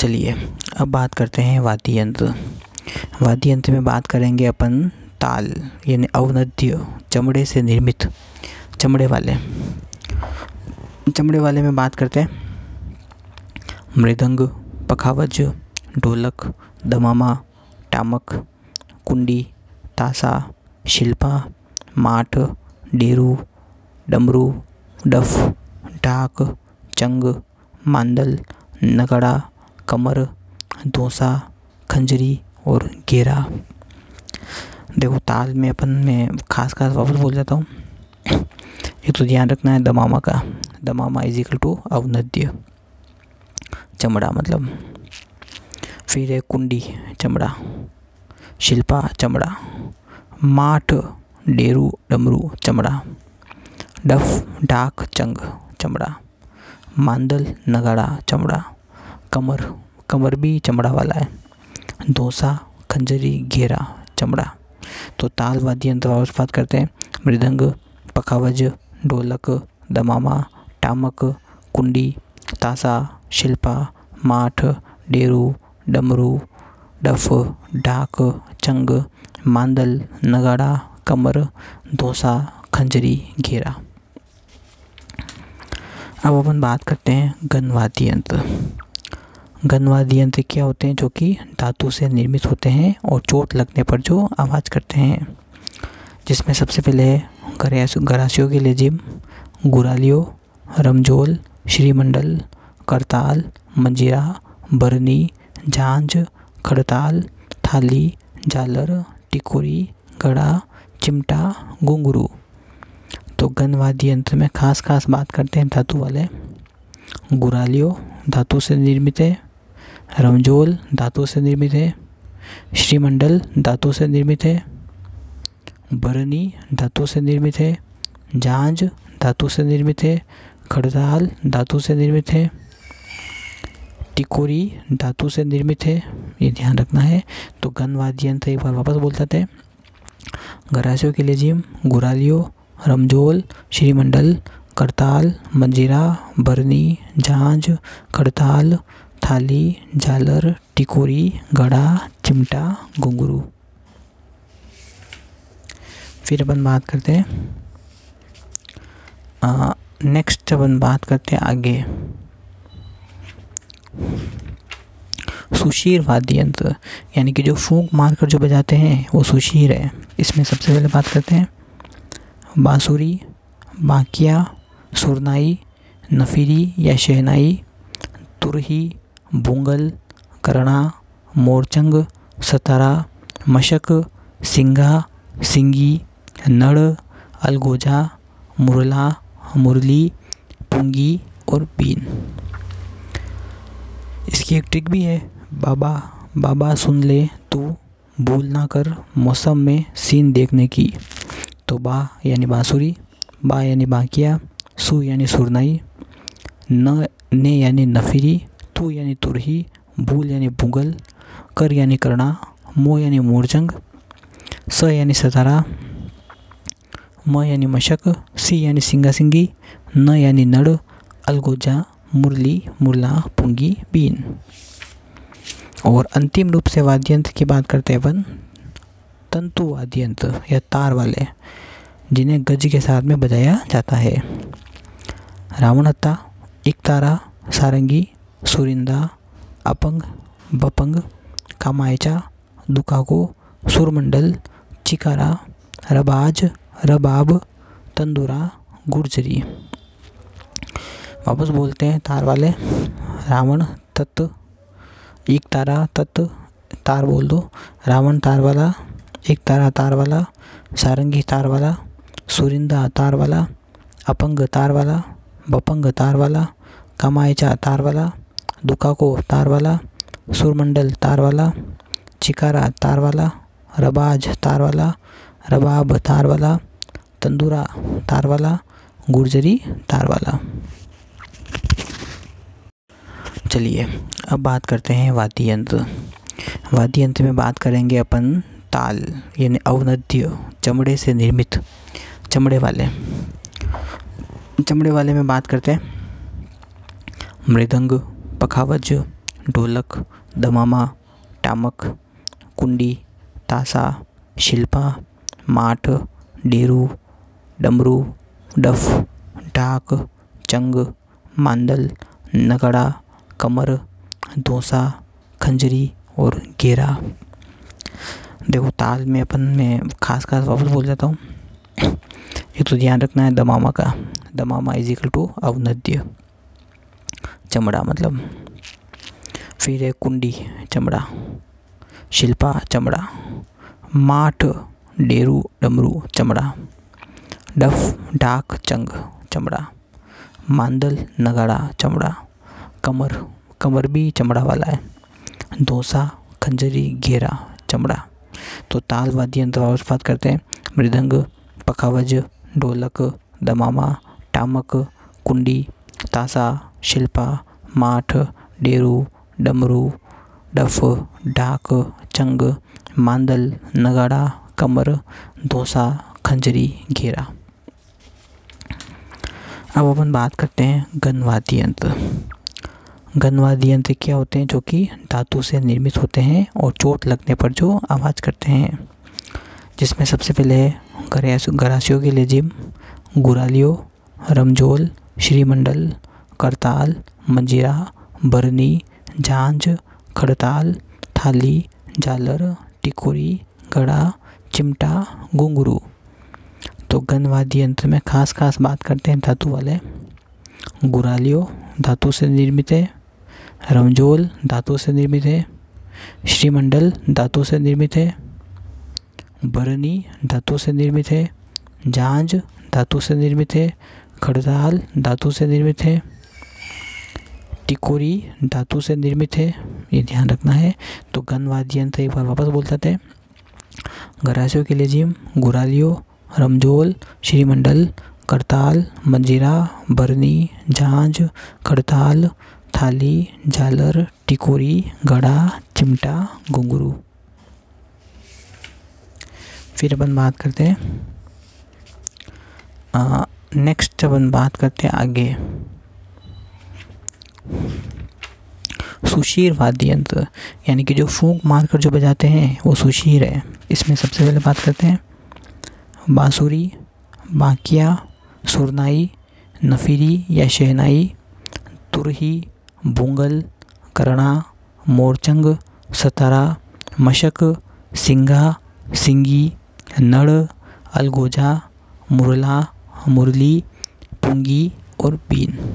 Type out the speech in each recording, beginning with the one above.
चलिए, अब बात करते हैं वाद्य यंत्र। वाद्य यंत्र में बात करेंगे अपन ताल, यानी अवनद्य चमड़े से निर्मित, चमड़े वाले। चमड़े वाले में बात करते हैं। मृदंग, पखावज, ढोलक, दमामा, टामक, कुंडी, तासा, शिल्पा, माठ, डेरू, डमरू, डफ ढाक चंग, मांदल, नगड़ा कमर दोसा खंजरी और घेरा देखो, ताल में अपन में खास खास वापस बोल जाता हूँ। एक तो ध्यान रखना है, दमामा का। दमामा इज़ इक्वल टू अवनद्य। चमड़ा मतलब। फिर है कुंडी, चमड़ा। शिल्पा, चमड़ा। माठ, डेरू, डमरू, चमड़ा। डफ, डाक, चंग, चमड़ा। मांदल, नगाड़ा, चमड़ा। कमर कमर भी चमड़ा वाला है। दोसा खंजरी, घेरा, चमड़ा। तो ताल वाद्य यंत्र वापस बात करते हैं। मृदंग, पखावज, ढोलक, दमामा, टामक, कुंडी, तासा, शिल्पा, माठ, डेरू, डमरू, डफ ढाक चंग, मांदल, नगाड़ा, कमर दोसा खंजरी, घेरा। अब अपन बात करते हैं गनवाद्य यंत्र गनवाद्य यंत्र क्या होते हैं जो कि धातु से निर्मित होते हैं और चोट लगने पर जो आवाज़ करते हैं। जिसमें सबसे पहले गरासियों के लिए जिम, गुरालियो रमजोल श्रीमंडल, करताल, मंजीरा, बरनी झांझ खड़ताल, थाली, जालर, टिकोरी, गड़ा, चिमटा, घुंघरू। तो गनवाद्य यंत्र में खास खास बात करते हैं धातु वाले। गुरालियो धातु से निर्मित है रमजोल धातु से निर्मित है। श्रीमंडल धातु से निर्मित है। बरनी धातु से निर्मित है। झांझ धातु से निर्मित है। खड़ताल धातु से निर्मित है। टिकोरी धातु से निर्मित है। ये ध्यान रखना है। तो गन वाद्य यंत्र एक बार वापस बोल जाते हैं। गरासियों के लिए जिम गुरालियो रमजोल श्रीमंडल, करताल, मंजीरा, बरनी झांझ खड़ताल थाली, झालर, टिकोरी, गड़ा, चिमटा, घुंघरू। फिर अपन बात करते हैं नेक्स्ट अपन बात करते हैं आगे सुशीर वाद्य यंत्र, यानी कि जो फूंक मारकर जो बजाते हैं, वो सुशीर है। इसमें सबसे पहले बात करते हैं, बांसुरी, बाकिया, सुरनाई, नफीरी या शहनाई, तुरही बुंगल करणा मोरचंग, सतारा, मशक सिंगा सिंगी, नड़, अलगोजा, मुरला, मुरली, पुंगी और बीन। इसकी एक ट्रिक भी है, बाबा बाबा सुन ले तू, भूल ना कर मौसम में सीन देखने की। तो बा यानी बांसुरी, बा यानी बाकिया, सु यानी सुरनाई, न, ने यानी नफीरी तू यानी तुरही, भूल यानी भूगल, कर यानी करना मो यानी मोरजंग, स यानी सतारा, म यानी मशक, सी यानी सिंगा सिंगी न यानी नड़ अलगोजा मुरली, मुरला, पुंगी, बीन। और अंतिम रूप से वाद्यंत्र की बात करते हैं अपन, तंतु वाद्यंत्र या तार वाले, जिन्हें गज के साथ में बजाया जाता है। रावणहत्ता इकतारा सारंगी सुरिंदा, अपंग, बपंग, कामायचा दुकाको सुरमंडल, चिकारा, रबाज, रबाब, तंदूरा, गुर्जरी। वापस बोलते हैं तार वाले। रावण तत् एक तारा तत् तार बोल दो। रावण तार वाला। एक तारा, तार वाला। सारंगी तार वाला। सुरिंदा, तार वाला। अपंग, तार वाला। बपंग, तार वाला। कमायचा, तार वाला। दुकाको तार वाला सुरमंडल तार वाला चिकारा तार वाला रबाज तार वाला रबाब तार वाला तंदूरा तार वाला गुर्जरी तार वाला चलिए, अब बात करते हैं वाद्य यंत्र। वाद्य यंत्र में बात करेंगे अपन ताल, यानी अवनद्य चमड़े से निर्मित, चमड़े वाले। चमड़े वाले में बात करते हैं मृदंग पखावज, ढोलक, दमामा, टामक, कुंडी, तासा, शिल्पा, माठ, डेरू, डमरू, डफ ढाक चंग, मांदल, नगड़ा, कमर दोसा खंजरी और घेरा। देखो, ताल में अपन में खास खास वापस बोल जाता हूँ। एक तो ध्यान रखना है दमामा का। दमामा इज़ इक्वल टू अवनद्य। चमड़ा मतलब फिर है कुंडी चमड़ा, शिल्पा चमड़ा, माठ, डेरू, डमरू चमड़ा, डफ, डाक, चंग चमड़ा, मांदल, नगाड़ा चमड़ा, कमर कमर भी चमड़ा वाला है दोसा खंजरी, घेरा चमड़ा। तो ताल वाद्य यंत्र बात करते हैं। मृदंग, पखावज, ढोलक, दमामा, टामक, कुंडी, तासा शिल्पा, माठ, डेरू, डमरू, डफ, डाक, चंग, मांदल, नगाड़ा, कमर दोसा खंजरी, घेरा। अब अपन बात करते हैं गनवाद्य यंत्र। गनवाद्य यंत्र क्या होते हैं? जो कि धातु से निर्मित होते हैं और चोट लगने पर जो आवाज़ करते हैं। जिसमें सबसे पहले है गरासियों के लिए जिम, गुरालियो रमजोल श्रीमंडल करताल, मंजीरा, बरनी, झांझ, खड़ताल, थाली, झालर, टिकोरी, गड़ा, चिमटा घुंगरू तो गनवाद्य यंत्र में खास खास बात करते हैं धातु वाले। गुरालियो धातु से निर्मित है। रमजोल धातु से निर्मित है। श्रीमंडल धातु से निर्मित है। बरनी धातु से निर्मित है। झांझ धातु से निर्मित है। खड़ताल धातु से निर्मित है। टिकोरी धातु से निर्मित है, ये ध्यान रखना है। तो गनवाद्य यंत्र एक बार वापस बोल जाते हैं। गरासियों के लिए जिम, गुरालियो रमजोल श्रीमंडल, करताल, मंजीरा, बरनी झांझ खड़ताल थाली, झालर टिकोरी गड़ा चिमटा घुंगरू फिर अपन बात करते हैं। नेक्स्ट अपन बात करते हैं आगे। सुशीर वाद्य यंत्र यानी कि जो फूंक मारकर जो बजाते हैं, वो सुशीर है। इसमें सबसे पहले बात करते हैं। बांसुरी, बांकिया, सुरनाई, नफीरी या शहनाई, तुरही, बुंगल करणा मोरचंग, सतारा, मशक सिंगा सिंगी, नड़, अलगोजा, मुरला, मुरली, पुंगी और बीन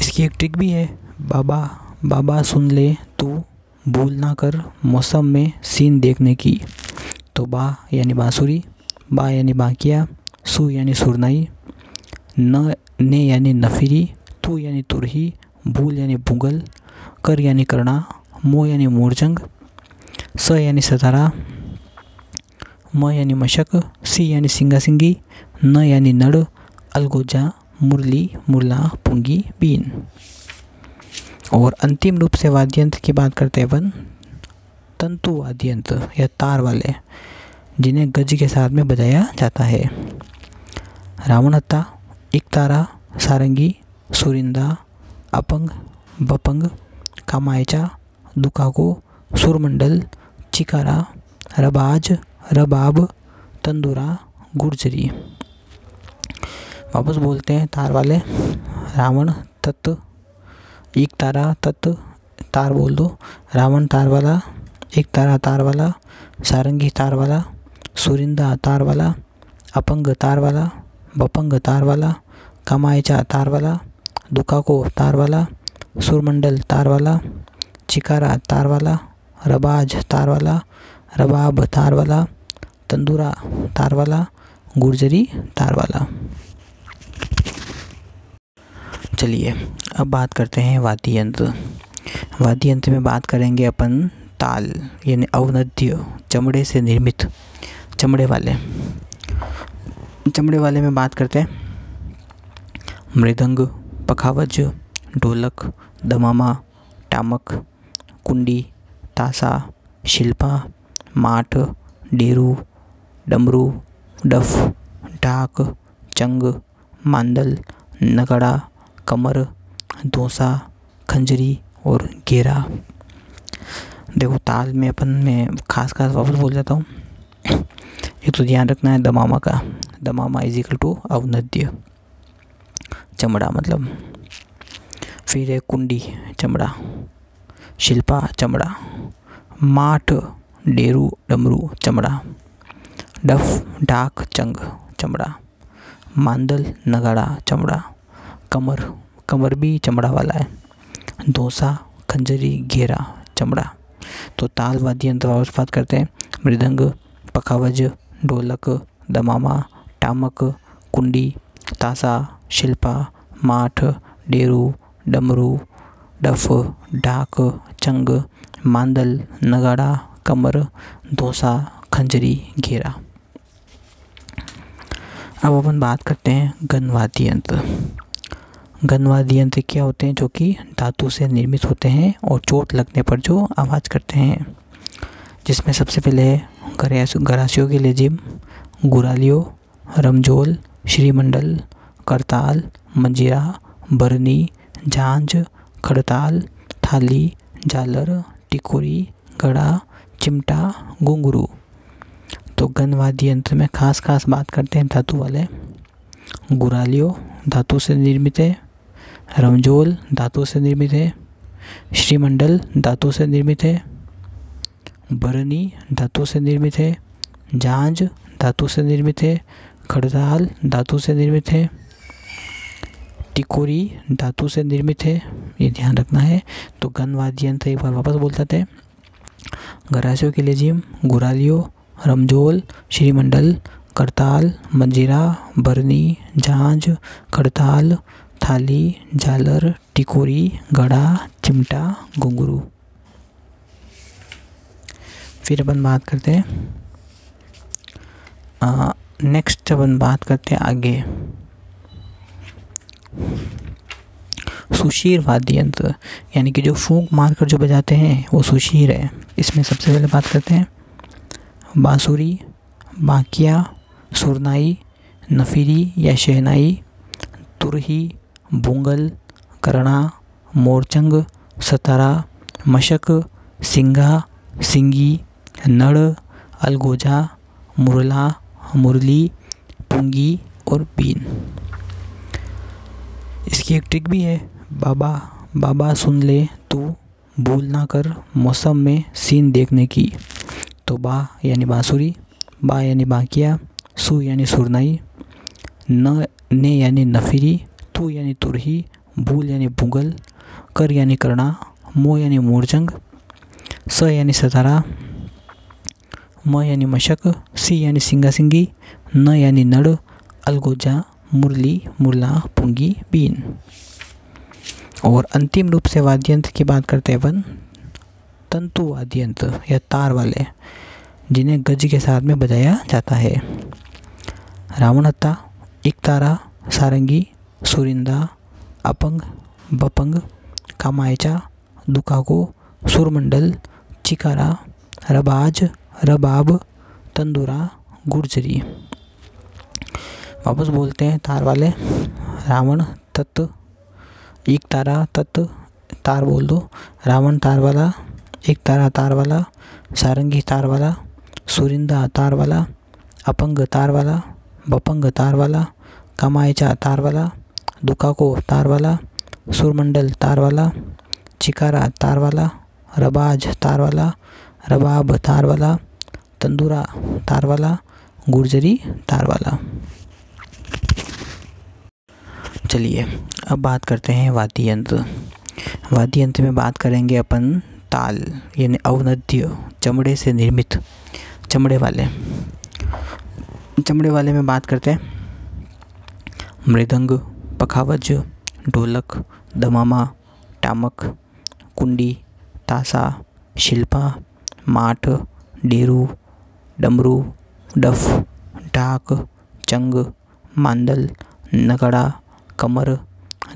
इसकी एक ट्रिक भी है। बाबा बाबा सुन ले, तू भूल ना कर मौसम में सीन देखने की। तो बा यानी बांसुरी, बा यानी बांकिया, सु यानी सुरनाई, न, ने यानी नफीरी, तू यानी तुरही, भूल यानी भूगल, कर यानी करना, मो यानी मोरजंग स यानी सतारा, म यानी मशक, सी यानी सिंगा सिंगी न यानी नड़ अलगोजा मुरली मुरला पुंगी, बीन। और अंतिम रूप से वाद्य यंत्र की बात करते हैं अपन, तंतु वाद्य यंत्र या तार वाले, जिन्हें गज के साथ में बजाया जाता है। रावणत्ता तारा सारंगी, सुरिंदा, अपंग, बपंग, कामायचा, दुकाको, सुरमंडल, चिकारा, रबाज, रबाब, तंदुरा, गुर्जरी। वापस बोलते हैं तार वाले रावण तत्व एक तारा तत्व तार बोल दो रावण तार वाला एक तारा तार वाला सारंगी तार वाला सुरिंदा तार वाला अपंग तार वाला बपंग तार वाला कमायचा तार वाला दुकाको तार वाला सुरमंडल तार वाला चिकारा तार वाला रबाज तार वाला रबाब तार वाला तंदूरा तार वाला गुर्जरी तार वाला चलिए, अब बात करते हैं वाद्य यंत्र। वाद्य यंत्र में बात करेंगे अपन ताल, यानी अवनद्य चमड़े से निर्मित, चमड़े वाले। चमड़े वाले में बात करते हैं। मृदंग, पखावज, ढोलक, दमामा, टामक, कुंडी, तासा, शिल्पा, माठ, डेरू, डमरू, डफ ढाक चंग, मांदल, नगड़ा कमर दोसा खंजरी और घेरा देखो, ताल में अपन, में खास खास वापस बोल जाता हूँ। ये तो ध्यान रखना है, दमामा का। दमामा इज़ इक्वल टू अवनद्य। चमड़ा मतलब। फिर है कुंडी, चमड़ा। शिल्पा, चमड़ा। माठ, डेरू, डमरू, चमड़ा। डफ, डाक, चंग, चमड़ा। मांदल, नगाड़ा, चमड़ा। कमर कमर भी चमड़ा वाला है। डोसा, खंजरी, घेरा, चमड़ा। तो ताल यंत्र बात करते हैं। मृदंग, पखावज, ढोलक, दमामा, टामक, कुंडी, तासा, शिल्पा, माठ, डेरू, डमरू, डफ, डाक, चंग, मांदल, नगाड़ा, कमर धोसा खंजरी, घेरा। अब अपन बात करते हैं गनवादी यंत्र गनवादी यंत्र क्या होते हैं, जो कि धातु से निर्मित होते हैं और चोट लगने पर जो आवाज़ करते हैं। जिसमें सबसे पहले है गरासियों के लिए जिम, गुरालियो रमजोल श्रीमंडल, करताल, मंजीरा, बरनी, झांझ, खड़ताल, थाली, जालर, टिकोरी, गड़ा, चिमटा घुंगरू तो गनवाद्य यंत्र में खास खास बात करते हैं धातु वाले। गुरालियो धातु से निर्मित है रमजोल धातु से निर्मित है। श्रीमंडल धातु से निर्मित है। बरनी धातु से निर्मित है। झांझ धातु से निर्मित है। खड़ताल धातु से निर्मित है। टिकोरी धातु से निर्मित है। ये ध्यान रखना है। तो गनवाद्य यंत्र एक बार वापस बोल जाते हैं। गरासियों के लिए जिम, गुरालियो रमजोल श्रीमंडल, करताल, मंजीरा, बरनी झांझ खड़ताल थाली, झालर, टिकोरी गड़ा चिमटा घुंगरू फिर अपन बात करते हैं नेक्स्ट अपन बात करते हैं आगे। सुशीर वाद्य यंत्र, यानी कि जो फूंक मारकर जो बजाते हैं, वो सुशीर है। इसमें सबसे पहले बात करते हैं, बांसुरी, बाकिया, सुरनाई, नफीरी या शहनाई, तुरही बुंगल करणा मोरचंग, सतारा, मशक सिंगा सिंगी, नड़, अलगोजा, मुरला, मुरली, पुंगी और बीन। इसकी एक ट्रिक भी है, बाबा बाबा सुन ले तू, भूल ना कर मौसम में सीन देखने की। तो बा यानी बांसुरी, बा यानी बाकिया, सु यानी सुरनाई, न, ने यानी नफीरी तू यानी तुरही, भूल यानी भूगल, कर यानी करना, मो यानी मोरजंग, स यानी सतारा, म यानी मशक, सी यानी सिंगा सिंगी न यानी नड़ अलगोजा मुरली, मुरला, पुंगी, बीन। और अंतिम रूप से वाद्यंत्र की बात करते हैं अपन, तंतु वाद्य यंत्र या तार वाले, जिन्हें गज के साथ में बजाया जाता है। रावण रावणत्ता इकतारा सारंगी सुरिंदा, अपंग, बपंग, कामायचा दुकाको सुरमंडल, चिकारा, रबाज, रबाब, तंदूरा, गुर्जरी। वापस बोलते हैं तार वाले। रावण तत्व एक तारा तत्व तार बोल दो। रावण तार वाला। एक तारा, तार वाला। सारंगी तार वाला। सुरिंदा तार वाला। अपंग तार वाला। बपंग तार वाला। कमायचा तार वाला। दुकाको तार वाला सुरमंडल तार वाला चिकारा तार वाला रबाज तार वाला रबाब तार वाला तंदूरा तार वाला गुर्जरी तार वाला चलिए, अब बात करते हैं वाद्य यंत्र। वाद्य यंत्र में बात करेंगे अपन ताल, यानी अवनद्य चमड़े से निर्मित, चमड़े वाले। चमड़े वाले में बात करते हैं मृदंग पखावज, ढोलक, दमामा, टामक, कुंडी, तासा, शिल्पा, माठ, डेरू, डमरू, डफ ढाक चंग, मांदल, नगड़ा, कमर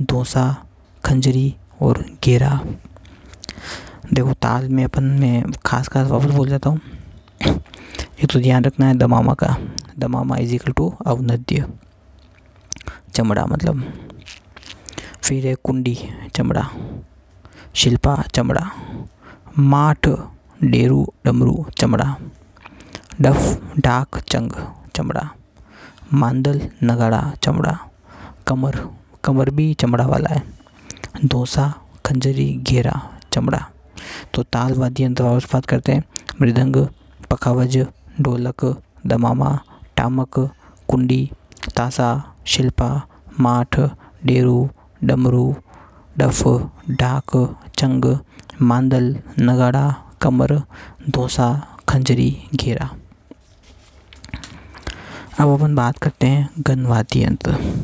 डोसा खंजरी और घेरा। देखो, ताल में अपन में खास खास वापस बोल जाता हूँ। ये तो ध्यान रखना है दमामा का। दमामा इज़ इक्वल टू अवनद्य। चमड़ा मतलब फिर है कुंडी चमड़ा, शिल्पा चमड़ा, माठ डेरू डमरू चमड़ा, डफ डाक चंग चमड़ा, मांदल नगाड़ा चमड़ा, कमर कमर भी चमड़ा वाला है दोसा खंजरी घेरा चमड़ा। तो ताल वाद्य यंत्र बात करते हैं। मृदंग, पखावज, ढोलक, दमामा, टामक, कुंडी, तासा शिल्पा, माठ, डेरू, डमरू, डफ, डाक, चंग, मांदल, नगाड़ा, कमर, धोसा, खंजरी, घेरा। अब अपन बात करते हैं गनवाद्य यंत्र।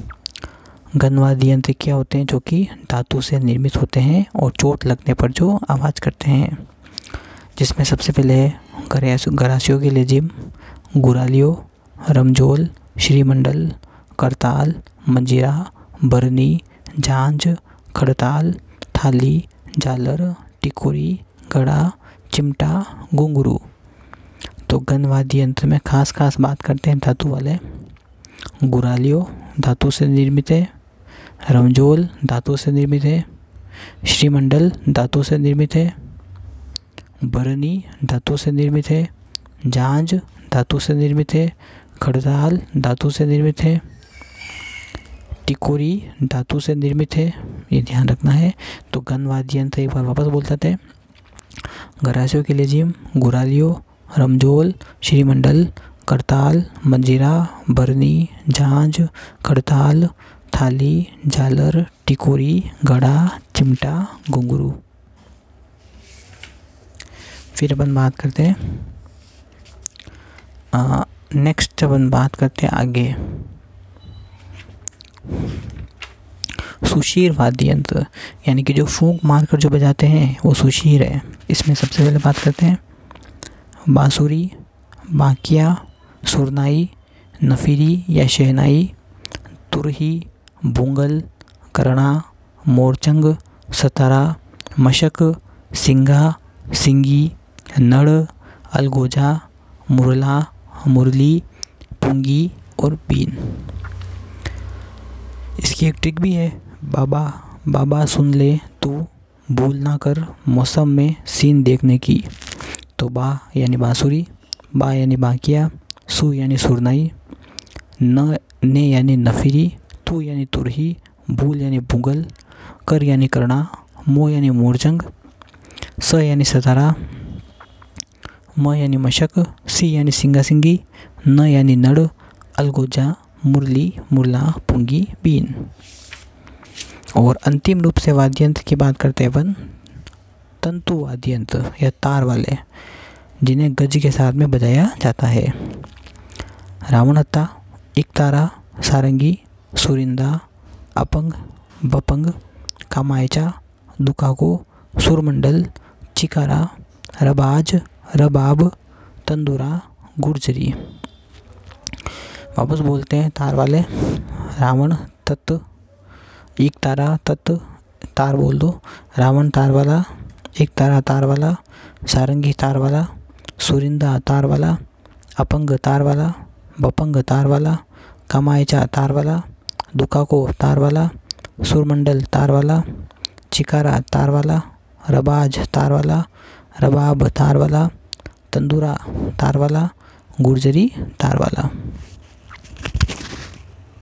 गनवाद्य यंत्र क्या होते हैं? जो कि धातु से निर्मित होते हैं और चोट लगने पर जो आवाज़ करते हैं। जिसमें सबसे पहले है गरासियों के लेजिम गुरालियो रमजोल श्रीमंडल करताल, मंजीरा, बरनी, झांझ, खड़ताल, थाली झालर टिकोरी, गड़ा, चिमटा घुंगरू तो गनवाद्य यंत्र में खास खास बात करते हैं धातु वाले। गुरालियो धातु से निर्मित है। रमजोल धातु से निर्मित है। श्रीमंडल धातु से निर्मित है। बरनी धातु से निर्मित है। झांझ धातु से निर्मित है। खड़ताल धातु से निर्मित है। टिकोरी धातु से निर्मित है, ये ध्यान रखना है। तो गनवाद्य यंत्र एक बार वापस बोल जाते हैं। गरासियों के लिए जिम, गुरालियो रमजोल श्रीमंडल, करताल, मंजीरा, बरनी झांझ करताल, थाली झालर टिकोरी, गड़ा, चिमटा घुंगरू फिर अपन बात करते हैं। नेक्स्ट अपन बात करते हैं आगे। सुशीर वाद्य यंत्र, यानी कि जो फूंक मारकर जो बजाते हैं, वो सुशीर है। इसमें सबसे पहले बात करते हैं। बांसुरी, बाकिया, सुरनाई, नफीरी या शहनाई, तुरही, बुंगल करणा मोरचंग, सतारा, मशक सिंगा सिंगी, नड़, अलगोजा, मुरला, मुरली, पुंगी और बीन। इसकी एक ट्रिक भी है। बाबा बाबा सुन ले, तू भूल ना कर मौसम में सीन देखने की। तो बा यानी बांसुरी, बा यानी बाकिया, सु यानी सुरनाई, न, ने यानी नफीरी, तू यानी तुरही, भूल यानी भूगल, कर यानी करना, मो यानी मोरजंग स यानी सतारा, म यानी मशक, सी यानी सिंगा सिंगी न यानी नड़ अलगोजा मुरली, मुरला, पुंगी, बीन। और अंतिम रूप से वाद्यंत्र की बात करते हैं अपन, तंतु वाद्यंत्र या तार वाले, जिन्हें गज के साथ में बजाया जाता है। रावण हत्ता, एक तारा, सारंगी, सुरिंदा, अपंग, बपंग, कामायचा, दुकाको, सुरमंडल, चिकारा, रबाज, रबाब, तंदूरा, गुर्जरी। वापस बोलते हैं तार वाले रावण तत्व एक तारा तत्व तार बोल दो रावण तार वाला एक तारा तार वाला सारंगी तार वाला सुरिंदा तार वाला अपंग तार वाला बपंग तार वाला कमायचा तार वाला दुकाको तार वाला सुरमंडल तार वाला चिकारा तार वाला रबाज तार वाला रबाब तार वाला तंदूरा तार वाला गुर्जरी तार वाला